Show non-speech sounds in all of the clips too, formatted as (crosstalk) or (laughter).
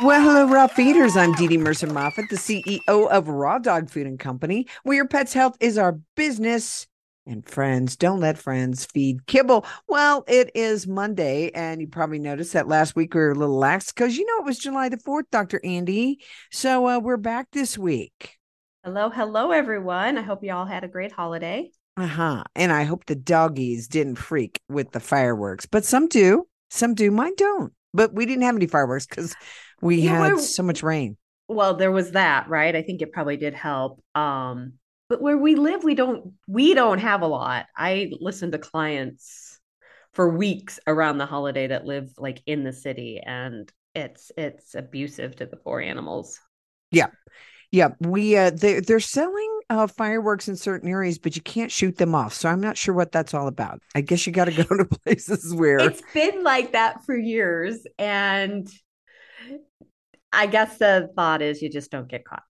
Well, hello, raw feeders. I'm DeDe Mercer Moffat, the CEO of Raw Dog Food and Company, where your pet's health is our business. And friends, don't let friends feed kibble. Well, it is Monday, and you probably noticed that last week we were a little lax because you know it was July the 4th, Dr. Andi. So uh, we're back this week. Hello, hello, everyone. I hope you all had a great holiday. Uh huh. And I hope the doggies didn't freak with the fireworks, but some do. Some do. Mine don't. But we didn't have any fireworks because we You had were- so much rain. Well, there was that, right? I think it probably did help. Um, but where we live, we don't we don't have a lot. I listen to clients for weeks around the holiday that live like in the city, and it's it's abusive to the poor animals. Yeah, yeah. we uh they they're selling uh fireworks in certain areas, but you can't shoot them off. So I'm not sure what that's all about. I guess you got to go to (laughs) places where It's been like that for years, and I guess the thought is you just don't get caught.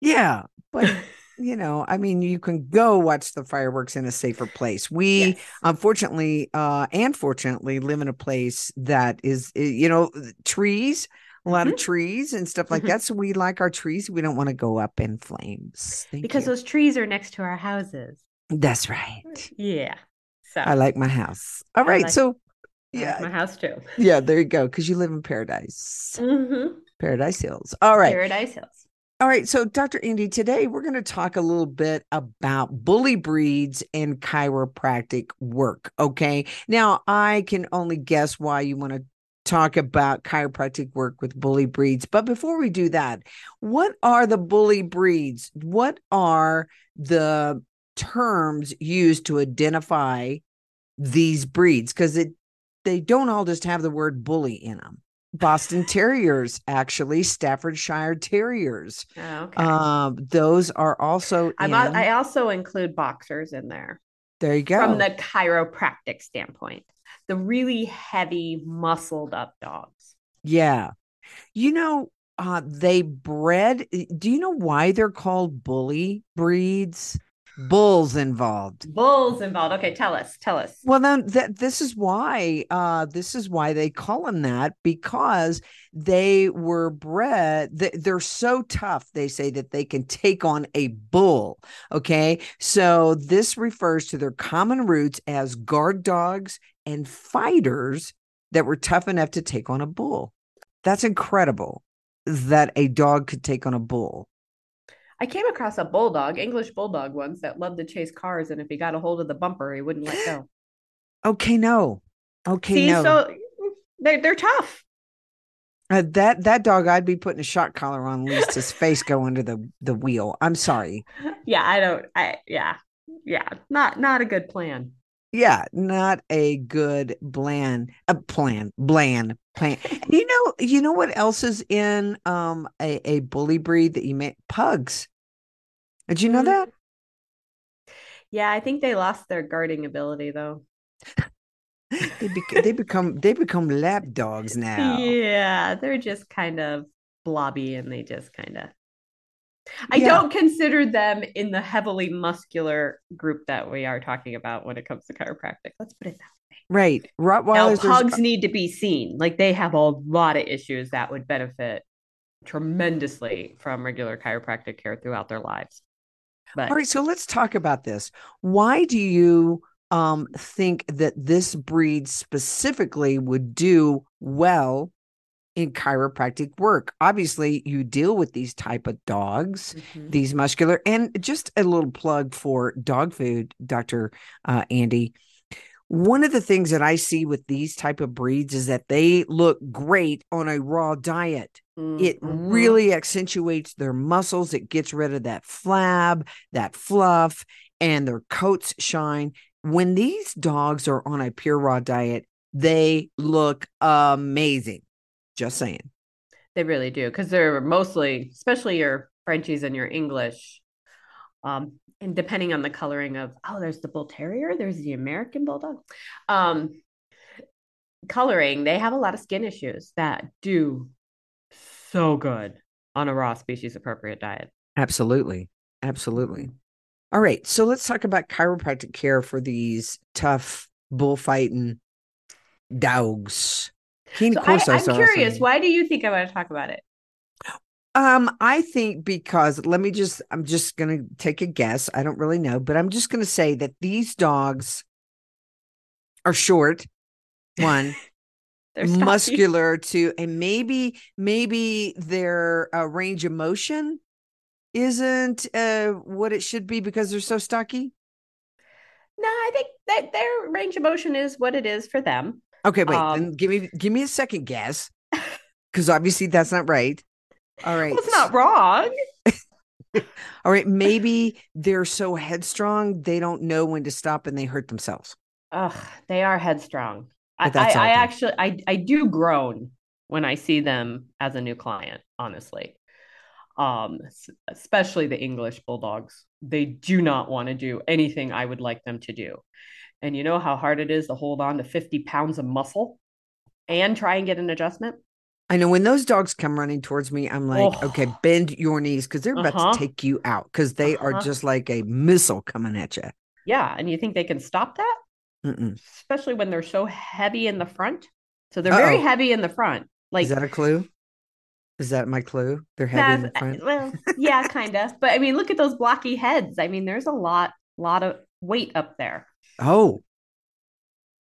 yeah, but (laughs) you know, I mean, you can go watch the fireworks in a safer place. We Yes. unfortunately uh and fortunately live in a place that is uh, you know, trees, a lot of trees and stuff like Mhm. that. So we like our trees. We don't want to go up in flames. Thank because you. those trees are next to our houses. That's right. Yeah. So I like my house. All I right, like- so I like yeah, my house too. yeah, there you go. Because you live in paradise, Mm-hmm. Paradise Hills. All right, Paradise Hills. all right. So, Dr. Andi, today we're going to talk a little bit about bully breeds and chiropractic work. Okay. Now, I can only guess why you want to talk about chiropractic work with bully breeds. But before we do that, what are the bully breeds? What are the terms used to identify these breeds? Because it they don't all just have the word bully in them. Boston (laughs) Terriers, actually, Staffordshire Terriers. Oh, okay. Um, those are also in, I also include boxers in there there you go. from the chiropractic standpoint. The really heavy, muscled up dogs. yeah. You know, uh, they bred. Do you know why they're called bully breeds? Bulls involved. Bulls involved. Okay, tell us. Tell us. Well, then that this is why uh this is why they call them that because they were bred they, they're so tough they say that they can take on a bull okay so this refers to their common roots as guard dogs and fighters that were tough enough to take on a bull that's incredible that a dog could take on a bull I came across a bulldog, English bulldog once that loved to chase cars, and if he got a hold of the bumper, he wouldn't let go. (gasps) okay no okay See, no so they're they're tough. Uh, that that dog, I'd be putting a shock collar on, least his face go under the the wheel. I'm sorry. (laughs) Yeah, I don't. I yeah, yeah. Not not a good plan. Yeah, not a good bland a plan, bland plan. you (laughs) know, you know what else is in um a, a bully breed that you may pugs. Did you know Mhm. that? Yeah, I think they lost their guarding ability though. (laughs) They bec- they (laughs) become they become lap dogs now. Yeah, they're just kind of blobby and they just kind of. I Yeah. don't consider them in the heavily muscular group that we are talking about when it comes to chiropractic. Let's put it that Right. way. Now, Rottweilers are- pugs need to be seen. Like they have a lot of issues that would benefit tremendously from regular chiropractic care throughout their lives. But All right, so let's talk about this. Why do you um think that this breed specifically would do well in chiropractic work? Obviously, you deal with these type of dogs, Mhm. these muscular, and just a little plug for dog food, Dr. Uh, Andi. One of the things that I see with these type of breeds is that they look great on a raw diet it Mhm. really accentuates their muscles it gets rid of that flab that fluff and their coats shine when these dogs are on a pure raw diet they look amazing Just saying. They really do because they're mostly, especially your Frenchies and your English. Um, and depending on the coloring of, oh, there's the Bull Terrier, there's the American Bulldog. Um, coloring, they have a lot of skin issues that do so good on a raw species appropriate diet. Absolutely. Absolutely. All right. So let's talk about chiropractic care for these tough bullfighting dogs. Keen So I, I'm curious, why do you think I want to talk about it? Um, I think because let me just I'm just gonna take a guess. I don't really know, but I'm just gonna say that these dogs are short, one, (laughs) They're muscular two, and maybe maybe their uh, range of motion isn't uh what it should be because they're so stocky. No, I think that their range of motion is what it is for them. Okay, wait, Um, then give me give me a second guess. (laughs) Because obviously that's not right. All right. Well, it's not wrong. (laughs) All right. Maybe they're so headstrong they don't know when to stop and they hurt themselves. Ugh, they are headstrong. I, I, I actually I, I do groan when I see them as a new client, honestly. Um, especially the English bulldogs. They do not want to do anything I would like them to do. And you know how hard it is to hold on to 50 pounds of muscle and try and get an adjustment? I know when those dogs come running towards me, I'm like, Oh. okay, bend your knees because they're about Uh-huh. to take you out because they are Uh-huh. just like a missile coming at you. Yeah. And you think they can stop that? Mm-mm. Especially when they're so heavy in the front. So they're very Uh-oh. heavy in the front. Like Is that a clue? Is that my clue? They're heavy in the front. Well, (laughs) yeah, kind of. But I mean, look at those blocky heads. I mean, there's a lot, lot of weight up there. Oh,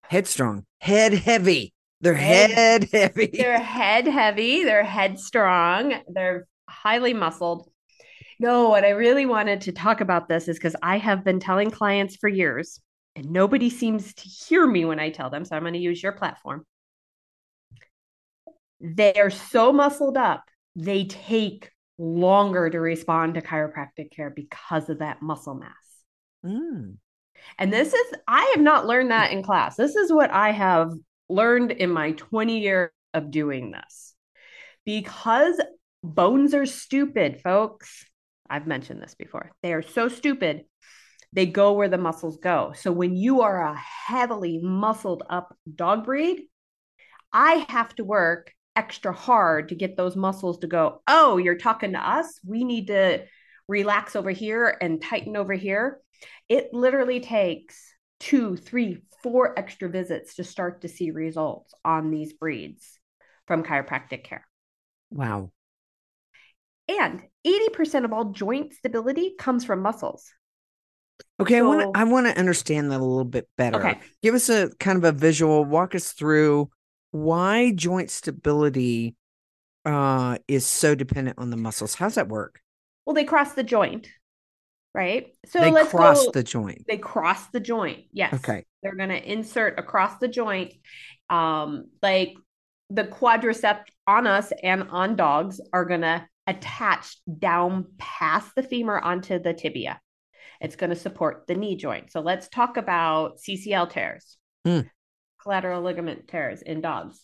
headstrong, head heavy. They're Head- head, (laughs) heavy. They're head heavy. They're headstrong. They're highly muscled. No, what I really wanted to talk about this is because I have been telling clients for years, and nobody seems to hear me when I tell them. So I'm going to use your platform. They are so muscled up, they take longer to respond to chiropractic care because of that muscle mass. Mm. And this is, I have not learned that in class. This is what I have learned in my 20 years of doing this. Because bones are stupid, folks. I've mentioned this before. They are so stupid. They go where the muscles go. So when you are a heavily muscled up dog breed, I have to work extra hard to get those muscles to go, oh, you're talking to us. We need to relax over here and tighten over here. It literally takes two, three, four extra visits to start to see results on these breeds from chiropractic care. Wow. And 80% of all joint stability comes from muscles. Okay, I want to I want to understand that a little bit better. Okay. Give us a kind of a visual. Walk us through why joint stability uh is so dependent on the muscles. How's that work? Well, they cross the joint, right? So they let's cross go- the joint. they cross the joint. Yes. Okay. They're going to insert across the joint. Um, like the quadriceps on us and on dogs are going to attach down past the femur onto the tibia. It's going to support the knee joint. So let's talk about CCL tears, Hmm. collateral ligament tears in dogs.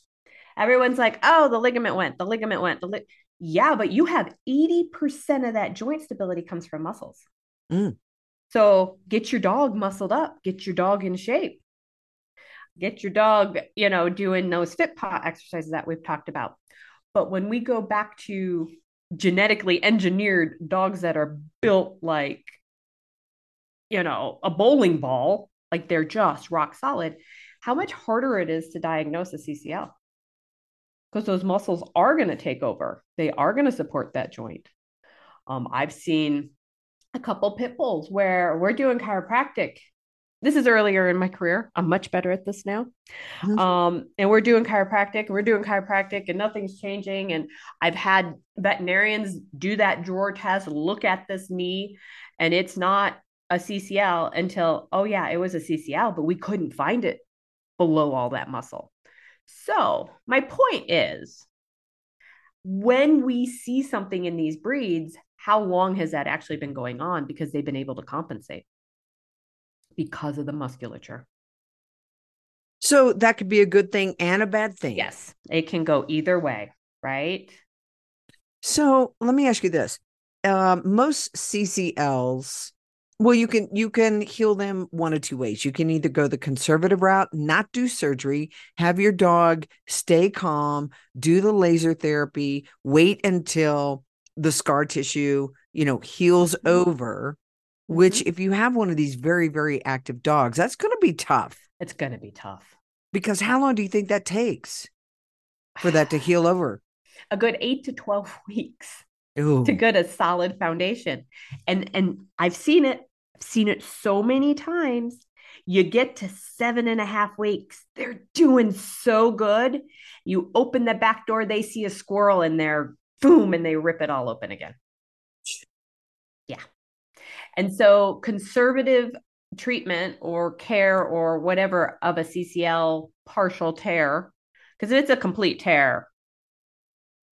Everyone's like, oh, the ligament went, the ligament went. The li-. Yeah, but you have 80% of that joint stability comes from muscles. Hmm. So get your dog muscled up, get your dog in shape. Get your dog, you know, doing those fit pot exercises that we've talked about. But when we go back to genetically engineered dogs that are built like, you know, a bowling ball, like they're just rock solid, how much harder it is to diagnose a CCL? Because those muscles are going to take over, they are going to support that joint. Um, I've seen a couple pit bulls where we're doing chiropractic. This is earlier in my career. I'm much better at this now. Mhm. Um, and we're doing chiropractic, we're doing chiropractic, and nothing's changing. And I've had veterinarians do that drawer test, look at this knee, and it's not a CCL until, oh, yeah, it was a CCL, but we couldn't find it below all that muscle. So, my point is when we see something in these breeds, how long has that actually been going on because they've been able to compensate because of the musculature? So that could be a good thing and a bad thing. Yes, it can go either way. right? So let me ask you this: um, most CCLs, well, you can you can heal them one of two ways. You can either go the conservative route, not do surgery, have your dog stay calm, do the laser therapy, wait until the scar tissue, you know, heals Mm-hmm. over. Which, if you have one of these very very active dogs, that's going to be tough. It's going to be tough. Because how long do you think that takes for that to (sighs) heal over? A good eight to 12 (laughs) weeks Ooh. to get a solid foundation. And and I've seen it, I've seen it so many times. You get to seven and a half weeks. They're doing so good. You open the back door, they see a squirrel in there, boom, and they rip it all open again. Yeah. And so conservative treatment or care or whatever of a CCL partial tear, because if it's a complete tear,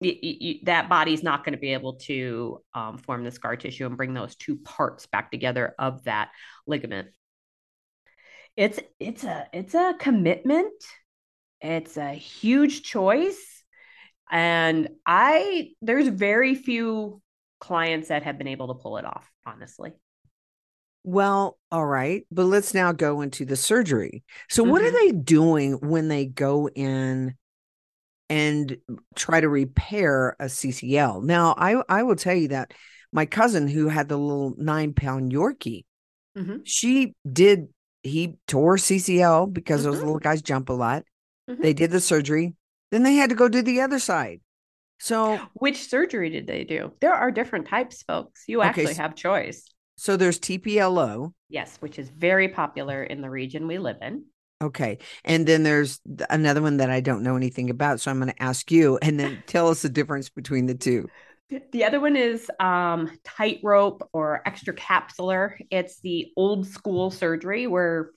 y- y- y- that body's not going to be able to um, form the scar tissue and bring those two parts back together of that ligament. It's it's a it's a commitment. It's a huge choice, and I there's very few clients that have been able to pull it off. Honestly, Well, all right, but let's now go into the surgery. So, what are Mhm. they doing when they go in and try to repair a CCL? Now, I I will tell you that my cousin who had the little nine pound Yorkie, Mhm. she did he tore CCL because those Mhm. little guys jump a lot. Mhm. They did the surgery, then they had to go do the other side. So, which surgery did they do? There are different types, folks. You Okay, actually s- have choice. so there's TPLO. Yes, which is very popular in the region we live in. Okay. And then there's another one that I don't know anything about. So I'm going to ask you and then (laughs) tell us the difference between the two. The other one is um, tightrope or extracapsular. It's the old school surgery where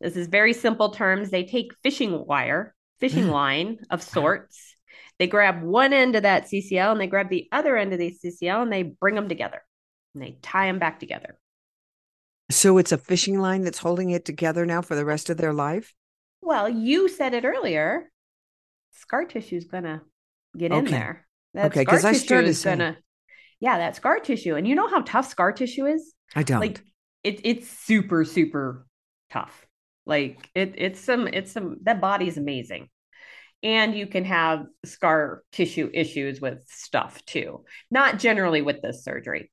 this is very simple terms. They take fishing wire, fishing line of sorts. They grab one end of that CCL and they grab the other end of the CCL and they bring them together and they tie them back together. So it's a fishing line that's holding it together now for the rest of their life? Well, you said it earlier. Scar tissue is gonna get in there. That Okay, scar 'cause I tissue started is saying- gonna, yeah, that scar tissue. And you know how tough scar tissue is? I don't. Like it, it's super, super tough. Like it, it's some, it's some. That body's amazing, and you can have scar tissue issues with stuff too. Not generally with this surgery.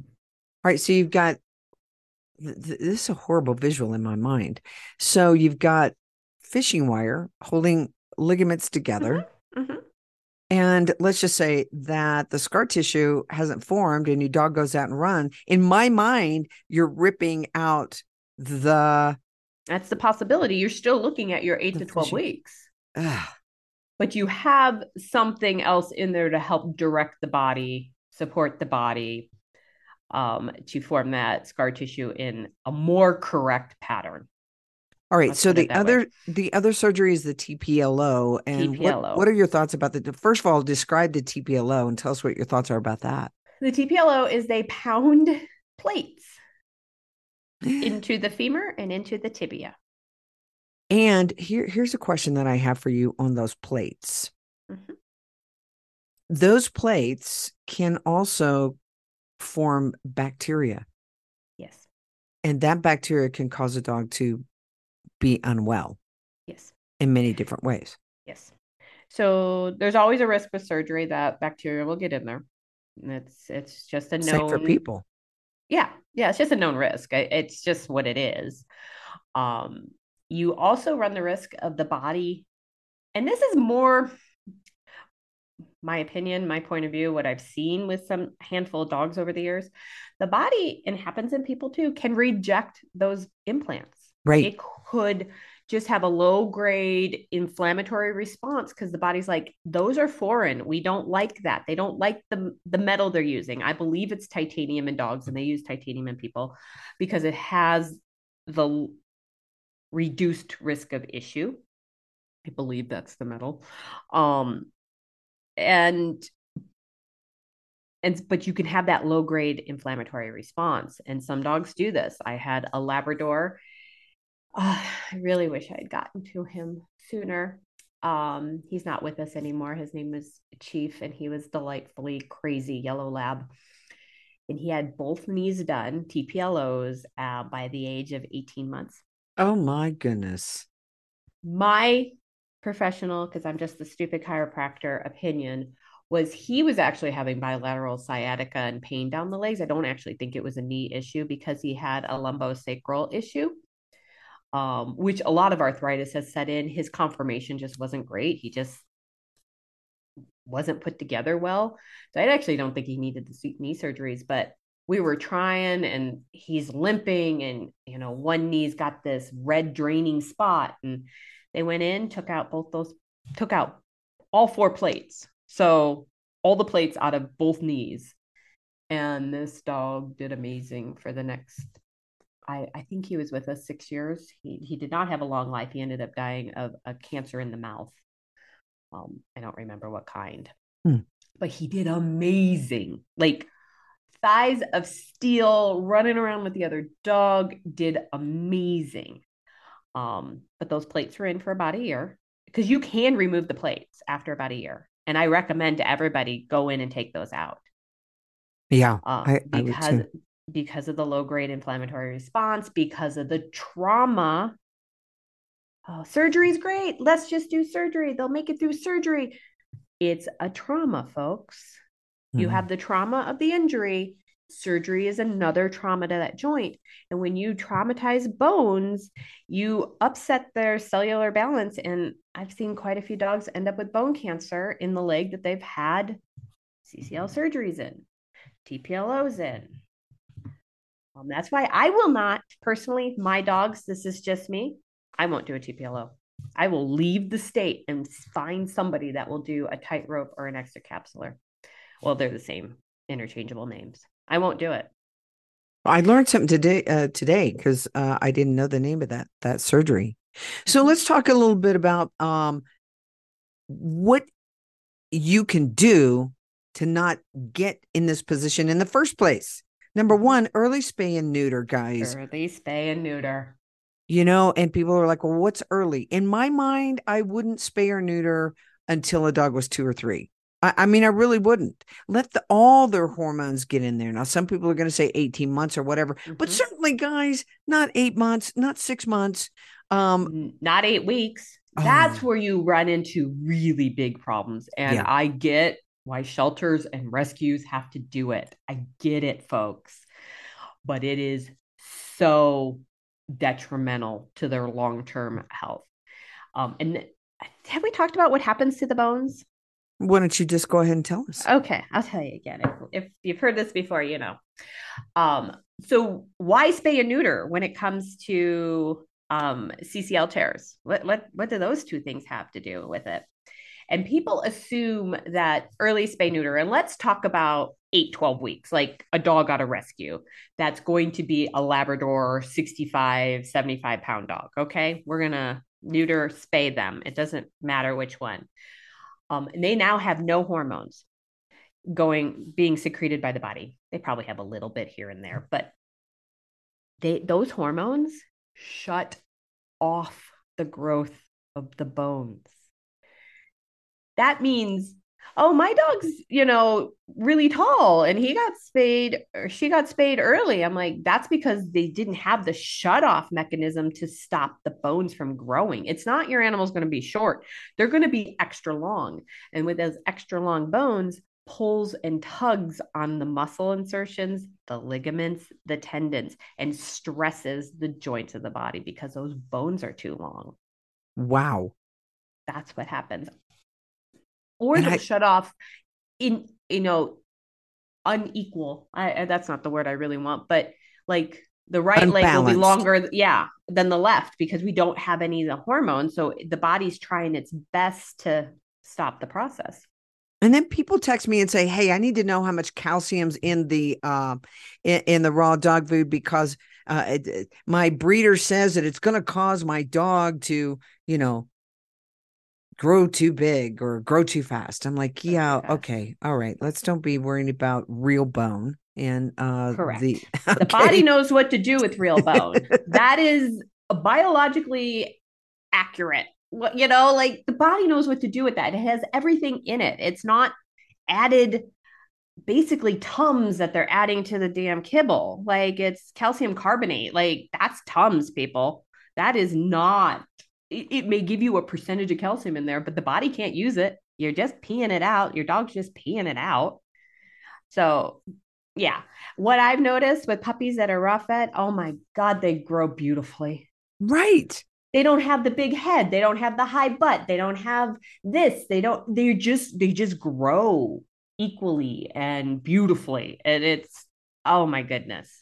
All right. So you've got th- th- this is a horrible visual in my mind. So you've got fishing wire holding ligaments together. Mhm. And let's just say that the scar tissue hasn't formed and your dog goes out and run. In my mind, you're ripping out the That's the possibility. You're still looking at your eight to twelve fishing- weeks. ugh, but you have something else in there to help direct the body, support the body, um, to form that scar tissue in a more correct pattern. All right. Let's So the that way. other the other surgery is the TPLO. And what, what are your thoughts about the first of all, describe the TPLO and tell us what your thoughts are about that. The TPLO is they pound plates into the femur and into the tibia. And here here's a question that I have for you on those plates. Mhm. Those plates can also form bacteria, Yes, and that bacteria can cause a dog to be unwell yes, in many different ways. yes. So there's always a risk with surgery that bacteria will get in there. And It's it's just a known for people. Yeah yeah it's just a known risk it's just what it is. Um you also run the risk of the body and this is more my opinion my point of view what i've seen with some handful of dogs over the years. The body and happens in people too can reject those implants. Right. it could just have a low grade inflammatory response because the body's like those are foreign. We don't like that. They don't like the the metal they're using. I believe it's titanium in dogs and they use titanium in people because it has the reduced risk of issue. I believe that's the metal. Um and and but you can have that low grade inflammatory response and some dogs do this. I had a labrador uh, i really wish i had gotten to him sooner Um, he's not with us anymore. His name was Chief, and he was delightfully crazy yellow lab. And he had both knees done, TPLOs, uh, by the age of 18 months. Oh my goodness. My professional, because I'm just the stupid chiropractor opinion, was he was actually having bilateral sciatica and pain down the legs. I don't actually think it was a knee issue because he had a lumbosacral issue um, which a lot of arthritis has set in. His conformation just wasn't great. He just wasn't put together well. So I actually don't think he needed the knee surgeries, but we were trying and he's limping and you know one knee's got this red draining spot and they went in took out both those took out all four plates so all the plates out of both knees and this dog did amazing for the next I, I think he was with us six years. He, he did not have a long life. He ended up dying of a cancer in the mouth. Um, I don't remember what kind, hmm. but he did amazing. Like thighs of steel, running around with the other dog, did amazing. Um, but those plates were in for about a year because you can remove the plates after about a year. And I recommend to everybody go in and take those out. Yeah, um, I, because because of the low grade inflammatory response, because of the trauma. Oh, surgery is great. Let's just do surgery. They'll make it through surgery. It's a trauma, folks. Mm-hmm. You have the trauma of the injury. Surgery is another trauma to that joint. And when you traumatize bones, you upset their cellular balance. And I've seen quite a few dogs end up with bone cancer in the leg that they've had CCL surgeries in, TPLOs in, um, that's why I will not personally, my dogs, this is just me. I won't do a TPLO. I will leave the state and find somebody that will do a tightrope or an extracapsular. Well, they're the same interchangeable names. I won't do it. I learned something today uh, today because uh, I didn't know the name of that that surgery. So mm-hmm. let's talk a little bit about um, what you can do to not get in this position in the first place. Number one, early spay and neuter, guys. Early spay and neuter. You know, and people are like, well, what's early? In my mind, I wouldn't spay or neuter until a dog was two or three. I, I mean, I really wouldn't let the, all their hormones get in there. Now, some people are going to say 18 months or whatever, mm-hmm. but certainly, guys, not eight months, not six months, um, not eight weeks. That's oh. where you run into really big problems. And yeah. I get why shelters and rescues have to do it. I get it, folks, but it is so detrimental to their long term health. Um, and have we talked about what happens to the bones? Why don't you just go ahead and tell us? Okay, I'll tell you again. If, if you've heard this before, you know. Um, so why spay and neuter when it comes to um, CCL tears? What what what do those two things have to do with it? And people assume that early spay neuter, and let's talk about eight, 12 weeks, like a dog out of rescue, that's going to be a Labrador 65, 75 pound dog. Okay. We're going to neuter, spay them. It doesn't matter which one. Um, and they now have no hormones going being secreted by the body. They probably have a little bit here and there, but they those hormones shut off the growth of the bones that means oh my dog's you know really tall and he got spayed or she got spayed early. I'm like that's because they didn't have the shut off mechanism to stop the bones from growing. It's not your animal's going to be short. They're going to be extra long. And with those extra long bones pulls and tugs on the muscle insertions the ligaments the tendons and stresses the joints of the body because those bones are too long. Wow. That's what happens or and they'll I, shut off in you know unequal. I, that's not the word i really want but like the right unbalanced. leg will be longer yeah than the left because we don't have any of the hormones. So the body's trying its best to stop the process. And then people text me and say hey i need to know how much calcium's in the uh in, in the raw dog food because uh it, my breeder says that it's going to cause my dog to you know grow too big or grow too fast. I'm like, yeah, okay, all right. Let's don't be worrying about real bone. And uh correct. The, (laughs) okay. the body knows what to do with real bone. (laughs) that is biologically accurate. what you know, like the body knows what to do with that. It has everything in it. It's not added basically tums that they're adding to the damn kibble. Like it's calcium carbonate. Like that's tums, people. That is not it, it may give you a percentage of calcium in there, but the body can't use it. You're just peeing it out. Your dog's just peeing it out. So yeah. What I've noticed with puppies that are raw fed, oh my God, they grow beautifully. Right. They don't have the big head. They don't have the high butt. They don't have this. They don't, they just, they just grow equally and beautifully. And it's, oh my goodness.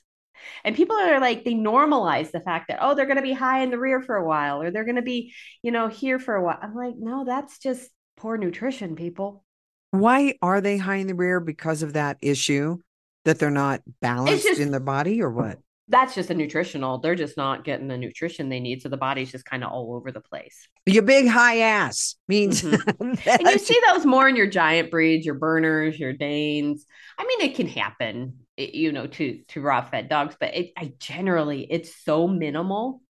And people are like, they normalize the fact that, oh, they're going to be high in the rear for a while or they're going to be, you know, here for a while. I'm like, no, that's just poor nutrition, people. Why are they high in the rear? Because of that issue that they're not balanced just- in their body or what? That's just a nutritional. They're just not getting the nutrition they need. So the body's just kind of all over the place. Your big high ass means (laughs) Mhm. and you see those more in your giant breeds, your Berners, your Danes. I mean, it can happen, you know, to to raw fed dogs, but it, I generally it's so minimal.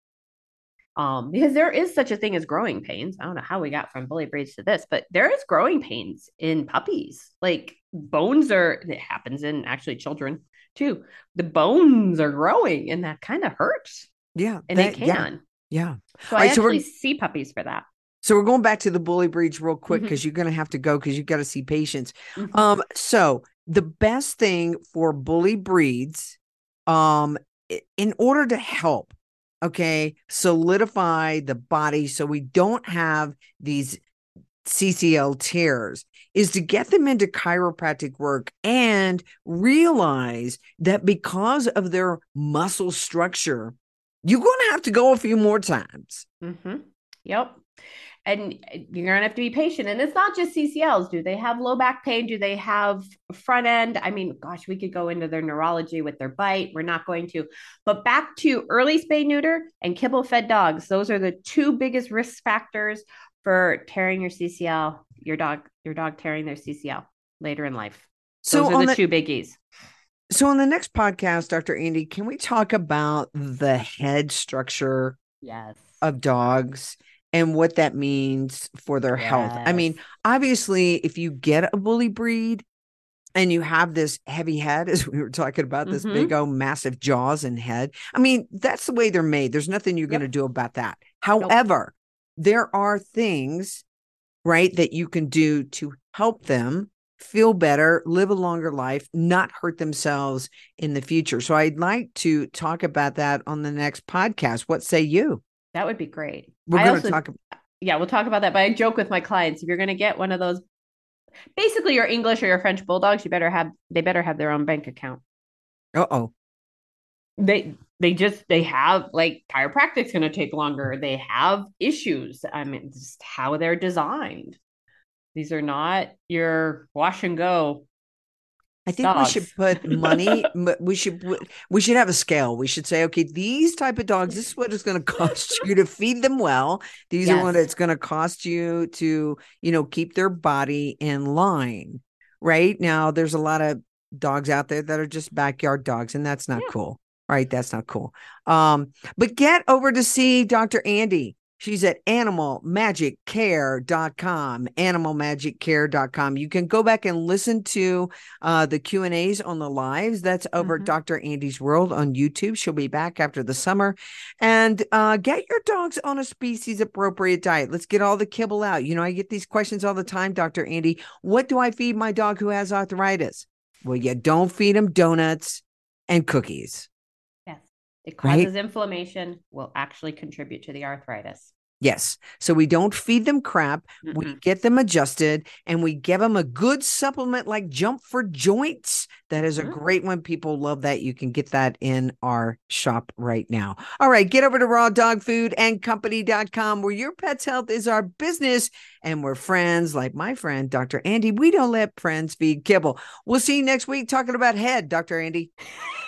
Um, because there is such a thing as growing pains. I don't know how we got from bully breeds to this, but there is growing pains in puppies. Like bones are, it happens in actually children too. The bones are growing, and that kind of hurts, yeah, and that- it can. yeah. So All I right, so actually see puppies for that. So we're going back to the bully breeds real quick because you're going to have to go because you've got to see patients. Mhm. Um, so the best thing for bully breeds, um, in order to help, okay, solidify the body so we don't have these CCL tears, is to get them into chiropractic work and realize that because of their muscle structure, you're going to have to go a few more times. Mm-hmm. Yep. And uh, you're gonna have to be patient. And it's not just CCLs. Do they have low back pain? Do they have front end? I mean, gosh, we could go into their neurology with their bite. We're not going to. But back to early spay neuter and kibble fed dogs. Those are the two biggest risk factors for tearing your CCL. Your dog, your dog tearing their CCL later in life. So Those are on the, the, two biggies. So, on the next podcast, Dr. Andi, can we talk about the head structure Yes. of dogs and what that means for their health? I mean, obviously, if you get a bully breed and you have this heavy head, as we were talking about, this Mhm. big, old massive jaws and head, I mean, that's the way they're made. There's nothing you're going to do about that. However, there are things, right, that you can do to help them feel better, live a longer life, not hurt themselves in the future. So I'd like to talk about that on the next podcast. What say you? that would be great. We're going to talk yeah, we'll talk about that. But I joke with my clients: if you're going to get one of those, basically your English or your French bulldogs, you better have they better have their own bank account. Uh-oh. They they just they have like chiropractic's going to take longer. They have issues. I mean, just how they're designed. These are not your wash and go. I think we should put money. (laughs) we should we should have a scale. We should say, okay, these type of dogs. This is what it's going to cost you to feed them well. These are what Yes. it's going to cost you to, you know, keep their body in line. Right now, there's a lot of dogs out there that are just backyard dogs, and that's not Yeah. cool. Right? That's not cool. Um, but get over to see Dr. Andi. She's at animalmagiccare.com, animalmagiccare.com. You can go back and listen to uh, the Q and A's on the lives. That's over at Mhm. Dr. Andi's World on YouTube. She'll be back after the summer, and uh, get your dogs on a species appropriate diet. Let's get all the kibble out. You know, I get these questions all the time, Dr. Andi. What do I feed my dog who has arthritis? Well, you don't feed him donuts and cookies. It Right. causes inflammation. Will actually contribute to the arthritis. Yes. So we don't feed them crap. We Mm-mm. get them adjusted and we give them a good supplement like Jump for Joints. That is a Mhm. great one. People love that. You can get that in our shop right now. All right. Get over to raw dog food and company.com where your pet's health is our business. And we're friends like my friend, Dr. Andi. We don't let friends feed kibble. We'll see you next week talking about head, Dr. Andi. (laughs)